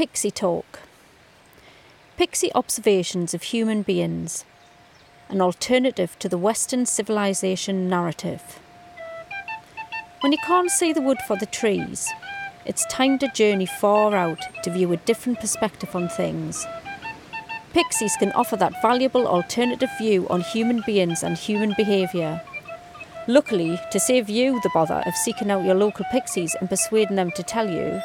Pixie Talk Pixie Observations of Human Beings, an alternative to the Western civilization narrative. When you can't see the wood for the trees, it's time to journey far out to view a different perspective on things. Pixies can offer that valuable alternative view on human beings and human behaviour. Luckily, to save you the bother of seeking out your local pixies and persuading them to tell you,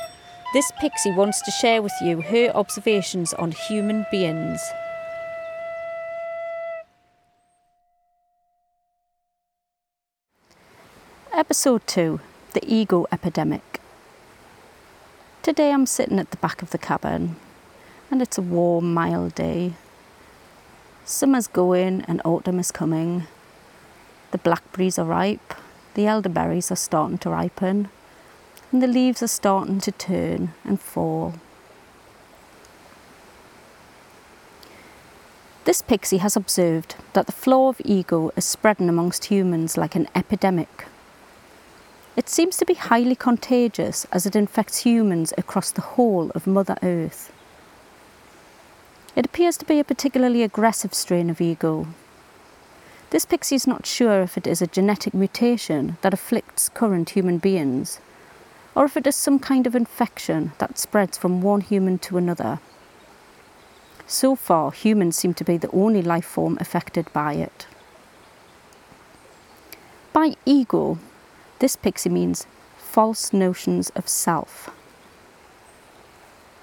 this pixie wants to share with you her observations on human beings. Episode 2 The Ego Epidemic. Today I'm sitting at the back of the cabin and it's a warm, mild day. Summer's going and autumn is coming. The blackberries are ripe, the elderberries are starting to ripen, and the leaves are starting to turn and fall. This pixie has observed that the flow of ego is spreading amongst humans like an epidemic. It seems to be highly contagious as it infects humans across the whole of Mother Earth. It appears to be a particularly aggressive strain of ego. This pixie is not sure if it is a genetic mutation that afflicts current human beings, or if it is some kind of infection that spreads from one human to another. So far, humans seem to be the only life form affected by it. By ego, this pixie means false notions of self.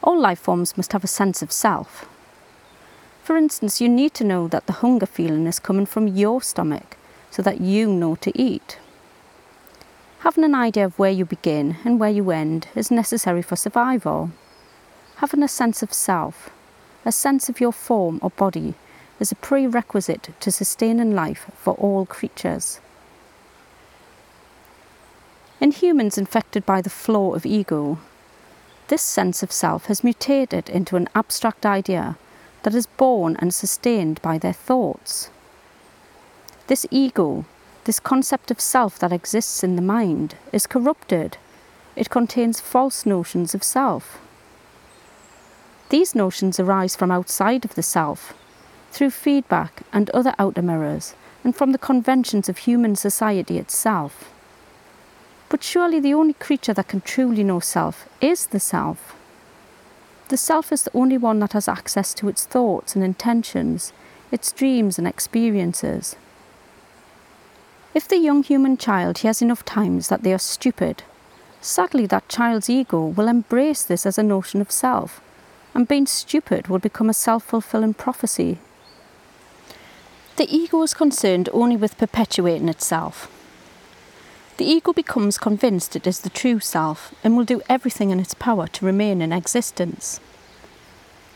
All life forms must have a sense of self, for instance, you need to know that the hunger feeling is coming from your stomach so that you know to eat. Having an idea of where you begin and where you end is necessary for survival. Having a sense of self, a sense of your form or body, is a prerequisite to sustaining life for all creatures. In humans infected by the flaw of ego, this sense of self has mutated into an abstract idea that is born and sustained by their thoughts. This ego, this concept of self that exists in the mind, is corrupted. It contains false notions of self. These notions arise from outside of the self, through feedback and other outer mirrors, and from the conventions of human society itself. But surely the only creature that can truly know self is the self. The self is the only one that has access to its thoughts and intentions, its dreams and experiences. If the young human child hears enough times that they are stupid, sadly that child's ego will embrace this as a notion of self, and being stupid will become a self fulfilling prophecy. The ego is concerned only with perpetuating itself. The ego becomes convinced it is the true self and will do everything in its power to remain in existence.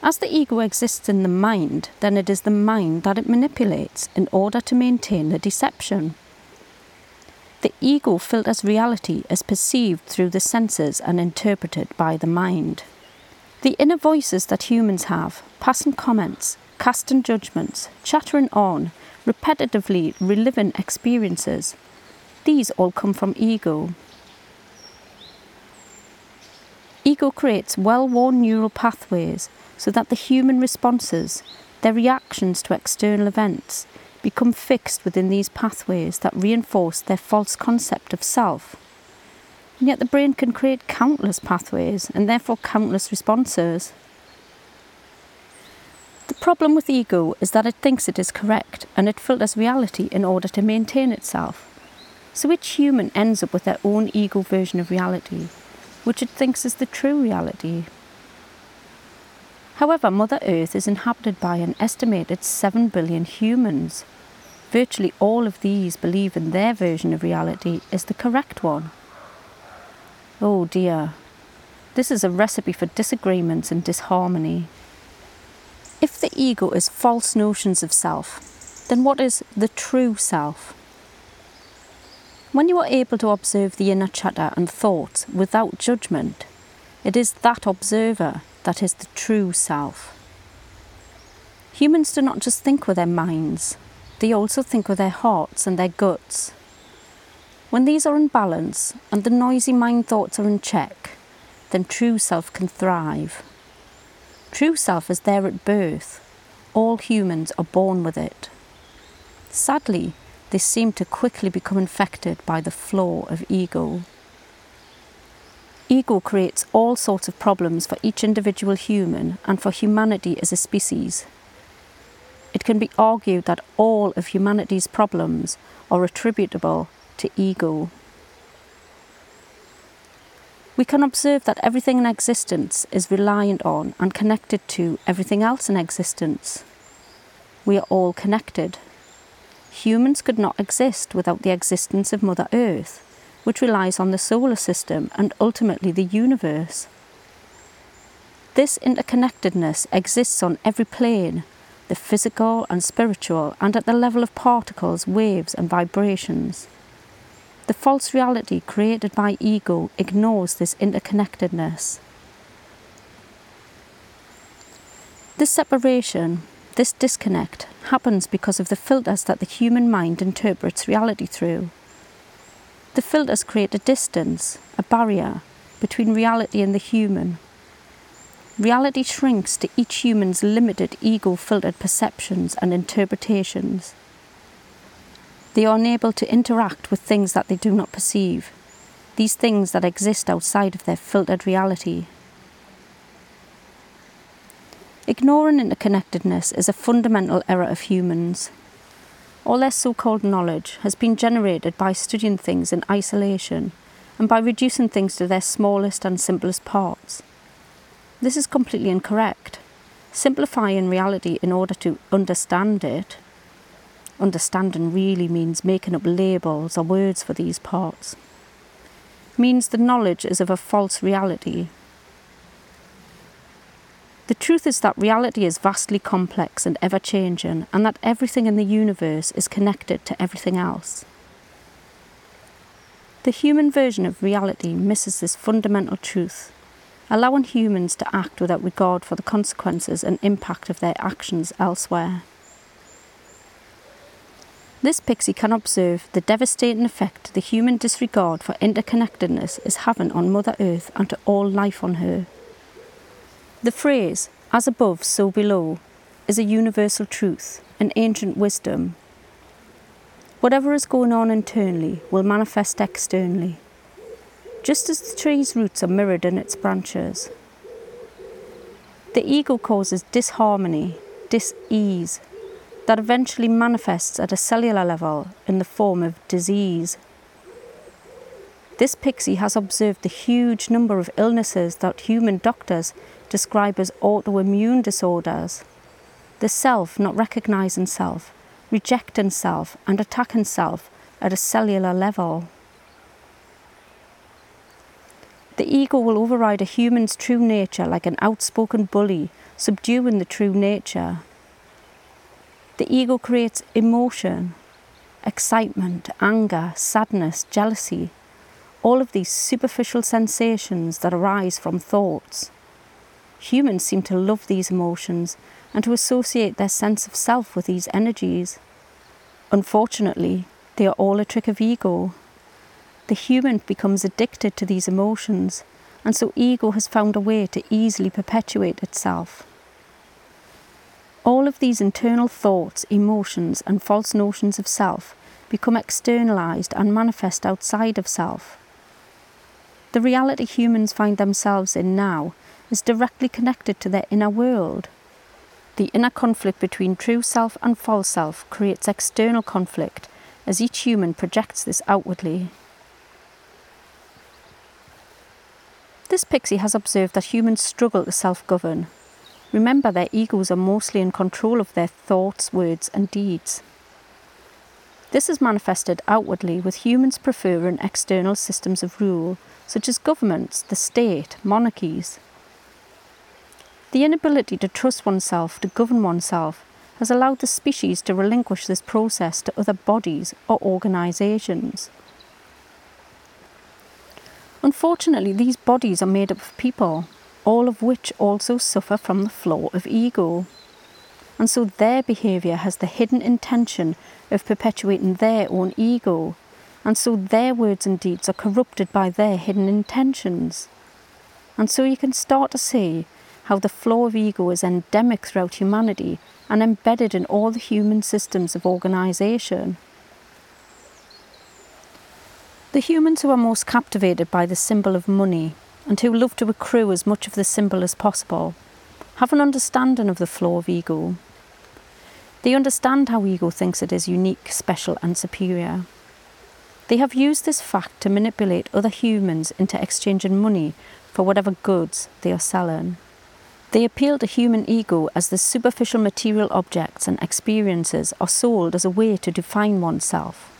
As the ego exists in the mind, then it is the mind that it manipulates in order to maintain the deception. The ego filters reality as perceived through the senses and interpreted by the mind. The inner voices that humans have, passing comments, casting judgments, chattering on, repetitively reliving experiences, these all come from ego. Ego creates well worn neural pathways so that the human responses, their reactions to external events, become fixed within these pathways that reinforce their false concept of self. And yet the brain can create countless pathways and therefore countless responses. The problem with ego is that it thinks it is correct and it filters reality in order to maintain itself. So each human ends up with their own ego version of reality, which it thinks is the true reality. However, Mother Earth is inhabited by an estimated 7 billion humans. Virtually all of these believe in their version of reality is the correct one. Oh dear, this is a recipe for disagreements and disharmony. If the ego is false notions of self, then what is the true self? When you are able to observe the inner chatter and thoughts without judgment, it is that observer that is the true self. Humans do not just think with their minds, they also think with their hearts and their guts. When these are in balance and the noisy mind thoughts are in check, then true self can thrive. True self is there at birth. All humans are born with it. Sadly, they seem to quickly become infected by the flaw of ego. Ego creates all sorts of problems for each individual human and for humanity as a species. It can be argued that all of humanity's problems are attributable to ego. We can observe that everything in existence is reliant on and connected to everything else in existence. We are all connected. Humans could not exist without the existence of Mother Earth which relies on the solar system and ultimately the universe. This interconnectedness exists on every plane the physical and spiritual, and at the level of particles, waves, and vibrations. The false reality created by ego ignores this interconnectedness. This separation, this disconnect, happens because of the filters that the human mind interprets reality through. The filters create a distance, a barrier, between reality and the human. Reality shrinks to each human's limited ego filtered perceptions and interpretations. They are unable to interact with things that they do not perceive, these things that exist outside of their filtered reality. Ignoring interconnectedness is a fundamental error of humans. All their so called knowledge has been generated by studying things in isolation and by reducing things to their smallest and simplest parts. This is completely incorrect. Simplifying reality in order to understand it, understanding really means making up labels or words for these parts, means the knowledge is of a false reality the truth is that reality is vastly complex and ever changing, and that everything in the universe is connected to everything else. The human version of reality misses this fundamental truth, allowing humans to act without regard for the consequences and impact of their actions elsewhere. This pixie can observe the devastating effect the human disregard for interconnectedness is having on Mother Earth and to all life on her. The phrase, as above, so below, is a universal truth, an ancient wisdom. Whatever is going on internally will manifest externally, just as the tree's roots are mirrored in its branches. The ego causes disharmony, dis-ease, that eventually manifests at a cellular level in the form of disease. This pixie has observed the huge number of illnesses that human doctors describe as autoimmune disorders. The self not recognizing self, rejecting self, and attacking self at a cellular level. The ego will override a human's true nature like an outspoken bully, subduing the true nature. The ego creates emotion, excitement, anger, sadness, jealousy, all of these superficial sensations that arise from thoughts. Humans seem to love these emotions and to associate their sense of self with these energies. Unfortunately, they are all a trick of ego. The human becomes addicted to these emotions, and so ego has found a way to easily perpetuate itself. All of these internal thoughts, emotions, and false notions of self become externalized and manifest outside of self. The reality humans find themselves in now is directly connected to their inner world. The inner conflict between true self and false self creates external conflict as each human projects this outwardly. This pixie has observed that humans struggle to self govern. Remember, their egos are mostly in control of their thoughts, words, and deeds. This is manifested outwardly with humans preferring external systems of rule, such as governments, the state, monarchies. The inability to trust oneself, to govern oneself, has allowed the species to relinquish this process to other bodies or organisations. Unfortunately, these bodies are made up of people, all of which also suffer from the flaw of ego. And so their behaviour has the hidden intention of perpetuating their own ego, and so their words and deeds are corrupted by their hidden intentions. And so you can start to see how the flaw of ego is endemic throughout humanity and embedded in all the human systems of organisation. The humans who are most captivated by the symbol of money and who love to accrue as much of the symbol as possible have an understanding of the flaw of ego. They understand how ego thinks it is unique, special, and superior. They have used this fact to manipulate other humans into exchanging money for whatever goods they are selling. They appeal to human ego as the superficial material objects and experiences are sold as a way to define oneself.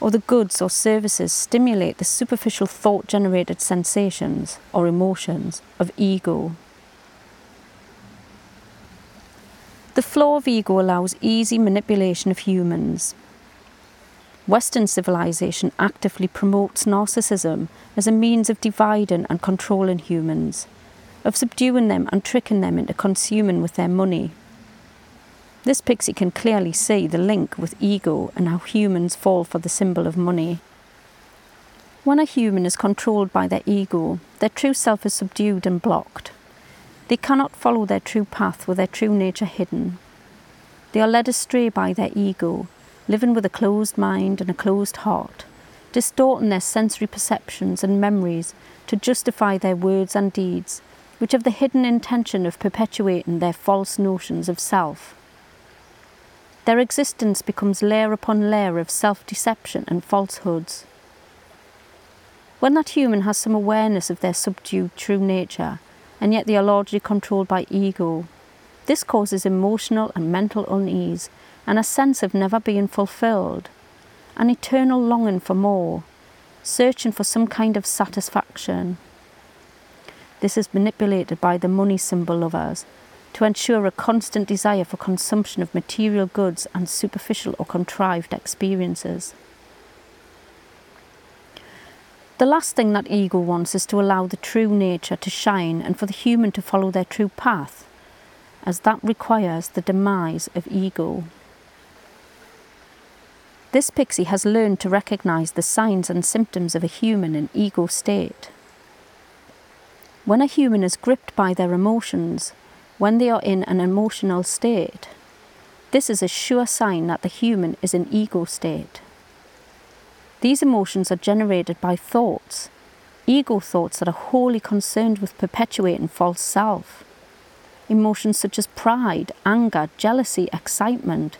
Or the goods or services stimulate the superficial thought generated sensations or emotions of ego. The flaw of ego allows easy manipulation of humans. Western civilization actively promotes narcissism as a means of dividing and controlling humans, of subduing them and tricking them into consuming with their money. This pixie can clearly see the link with ego and how humans fall for the symbol of money. When a human is controlled by their ego, their true self is subdued and blocked. They cannot follow their true path with their true nature hidden. They are led astray by their ego, living with a closed mind and a closed heart, distorting their sensory perceptions and memories to justify their words and deeds, which have the hidden intention of perpetuating their false notions of self. Their existence becomes layer upon layer of self deception and falsehoods. When that human has some awareness of their subdued true nature, and yet they are largely controlled by ego, this causes emotional and mental unease and a sense of never being fulfilled, an eternal longing for more, searching for some kind of satisfaction. This is manipulated by the money symbol lovers to ensure a constant desire for consumption of material goods and superficial or contrived experiences. The last thing that ego wants is to allow the true nature to shine and for the human to follow their true path, as that requires the demise of ego. This pixie has learned to recognize the signs and symptoms of a human in ego state. When a human is gripped by their emotions, when they are in an emotional state. This is a sure sign that the human is in ego state. These emotions are generated by thoughts, ego thoughts that are wholly concerned with perpetuating false self. Emotions such as pride, anger, jealousy, excitement,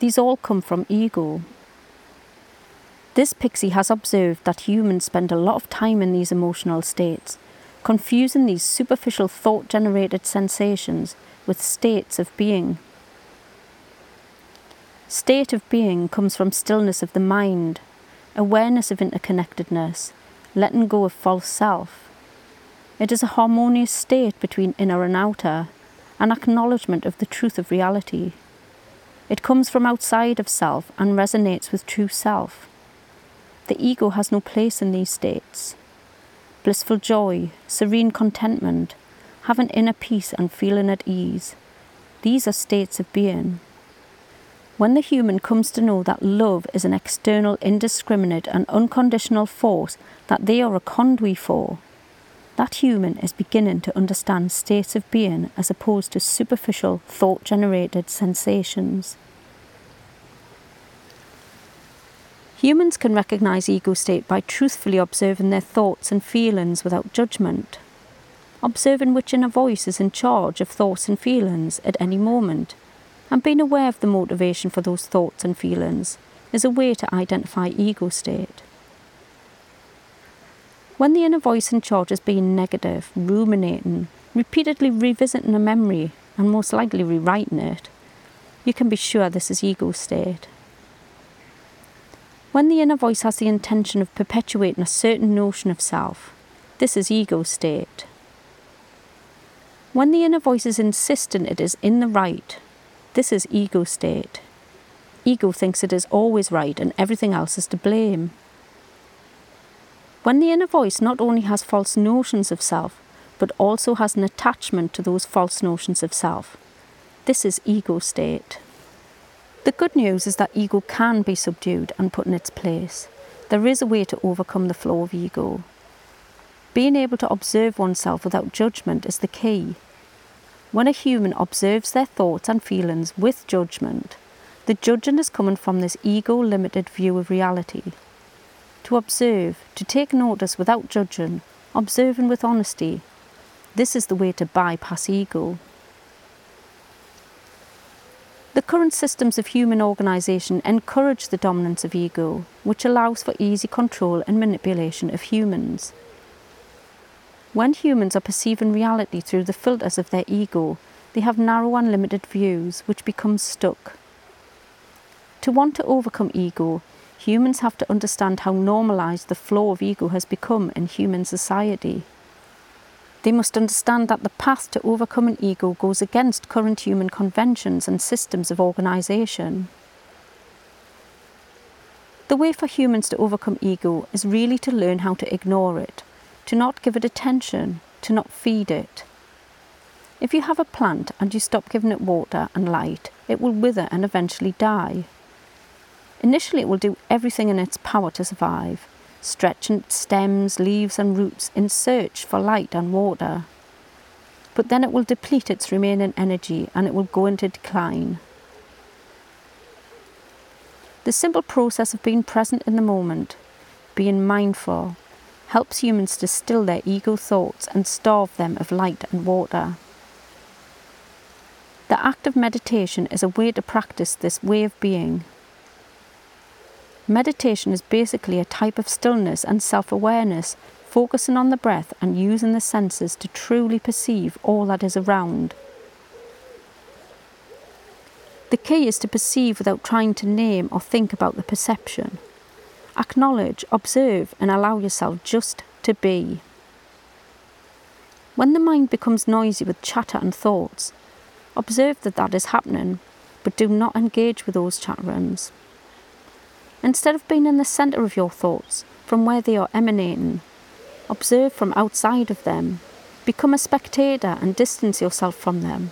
these all come from ego. This pixie has observed that humans spend a lot of time in these emotional states confusing these superficial thought generated sensations with states of being. State of being comes from stillness of the mind, awareness of interconnectedness, letting go of false self. It is a harmonious state between inner and outer, an acknowledgement of the truth of reality. It comes from outside of self and resonates with true self. The ego has no place in these states blissful joy, serene contentment, having inner peace and feeling at ease. These are states of being. When the human comes to know that love is an external, indiscriminate, and unconditional force that they are a conduit for, that human is beginning to understand states of being as opposed to superficial, thought generated sensations. Humans can recognize ego state by truthfully observing their thoughts and feelings without judgment, observing which inner voice is in charge of thoughts and feelings at any moment, and being aware of the motivation for those thoughts and feelings is a way to identify ego state. When the inner voice in charge is being negative, ruminating, repeatedly revisiting a memory, and most likely rewriting it, you can be sure this is ego state. When the inner voice has the intention of perpetuating a certain notion of self, this is ego state. When the inner voice is insistent it is in the right, this is ego state. Ego thinks it is always right and everything else is to blame. When the inner voice not only has false notions of self, but also has an attachment to those false notions of self, this is ego state. The good news is that ego can be subdued and put in its place. There is a way to overcome the flow of ego. Being able to observe oneself without judgment is the key, when a human observes their thoughts and feelings with judgment, the judging is coming from this ego limited view of reality. To observe, to take notice without judging, observing with honesty, this is the way to bypass ego. The current systems of human organisation encourage the dominance of ego, which allows for easy control and manipulation of humans. When humans are perceiving reality through the filters of their ego, they have narrow and limited views, which become stuck. To want to overcome ego, humans have to understand how normalised the flow of ego has become in human society. They must understand that the path to overcoming ego goes against current human conventions and systems of organisation. The way for humans to overcome ego is really to learn how to ignore it, to not give it attention, to not feed it. If you have a plant and you stop giving it water and light, it will wither and eventually die. Initially, it will do everything in its power to survive, stretching stems, leaves, and roots in search for light and water. But then it will deplete its remaining energy and it will go into decline. The simple process of being present in the moment, being mindful, helps humans to still their ego thoughts and starve them of light and water. The act of meditation is a way to practice this way of being. Meditation is basically a type of stillness and self awareness, focusing on the breath and using the senses to truly perceive all that is around. The key is to perceive without trying to name or think about the perception. Acknowledge, observe, and allow yourself just to be. When the mind becomes noisy with chatter and thoughts, observe that that is happening, but do not engage with those chatterings. Instead of being in the centre of your thoughts, from where they are emanating, observe from outside of them. Become a spectator and distance yourself from them.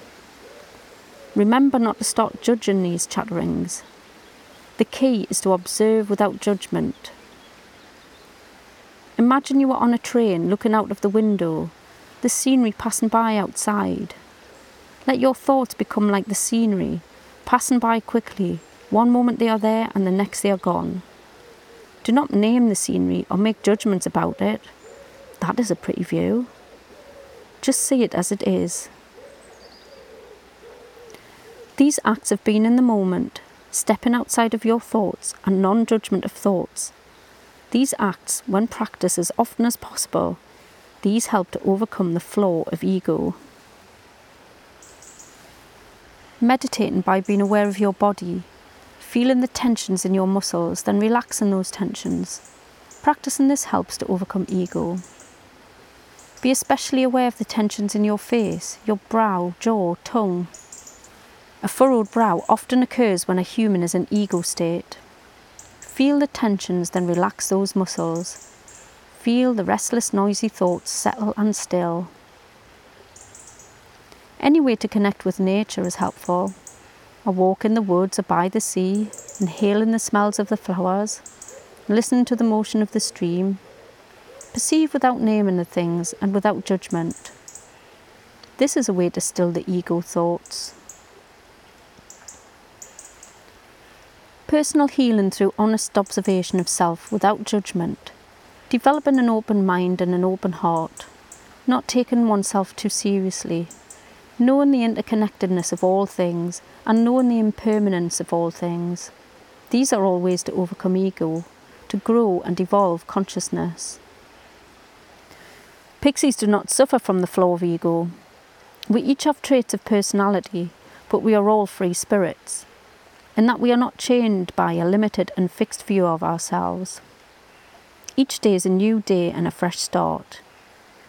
Remember not to start judging these chatterings. The key is to observe without judgment. Imagine you are on a train looking out of the window, the scenery passing by outside. Let your thoughts become like the scenery, passing by quickly, one moment they are there and the next they are gone. Do not name the scenery or make judgments about it. That is a pretty view. Just see it as it is. These acts of being in the moment, stepping outside of your thoughts, and non judgment of thoughts. These acts, when practiced as often as possible, these help to overcome the flaw of ego. Meditating by being aware of your body, feeling the tensions in your muscles, then relaxing those tensions. Practicing this helps to overcome ego. Be especially aware of the tensions in your face, your brow, jaw, tongue. A furrowed brow often occurs when a human is in ego state. Feel the tensions, then relax those muscles. Feel the restless, noisy thoughts settle and still. Any way to connect with nature is helpful a walk in the woods or by the sea, inhaling the smells of the flowers, listen to the motion of the stream, perceive without naming the things and without judgment. This is a way to still the ego thoughts. Personal healing through honest observation of self without judgment, developing an open mind and an open heart, not taking oneself too seriously, knowing the interconnectedness of all things and knowing the impermanence of all things. These are all ways to overcome ego, to grow and evolve consciousness. Pixies do not suffer from the flow of ego. We each have traits of personality, but we are all free spirits, in that we are not chained by a limited and fixed view of ourselves. Each day is a new day and a fresh start.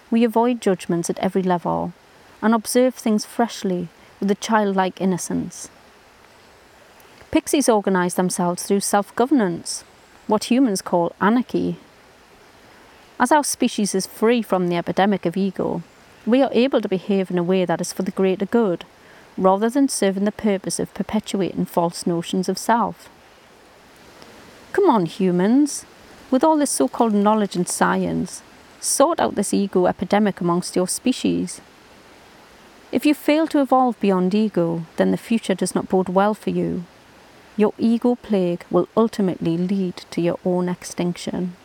We avoid judgments at every level and observe things freshly with a childlike innocence. Pixies organise themselves through self governance, what humans call anarchy. As our species is free from the epidemic of ego, we are able to behave in a way that is for the greater good, rather than serving the purpose of perpetuating false notions of self. Come on, humans, with all this so called knowledge and science, sort out this ego epidemic amongst your species. If you fail to evolve beyond ego, then the future does not bode well for you. Your ego plague will ultimately lead to your own extinction.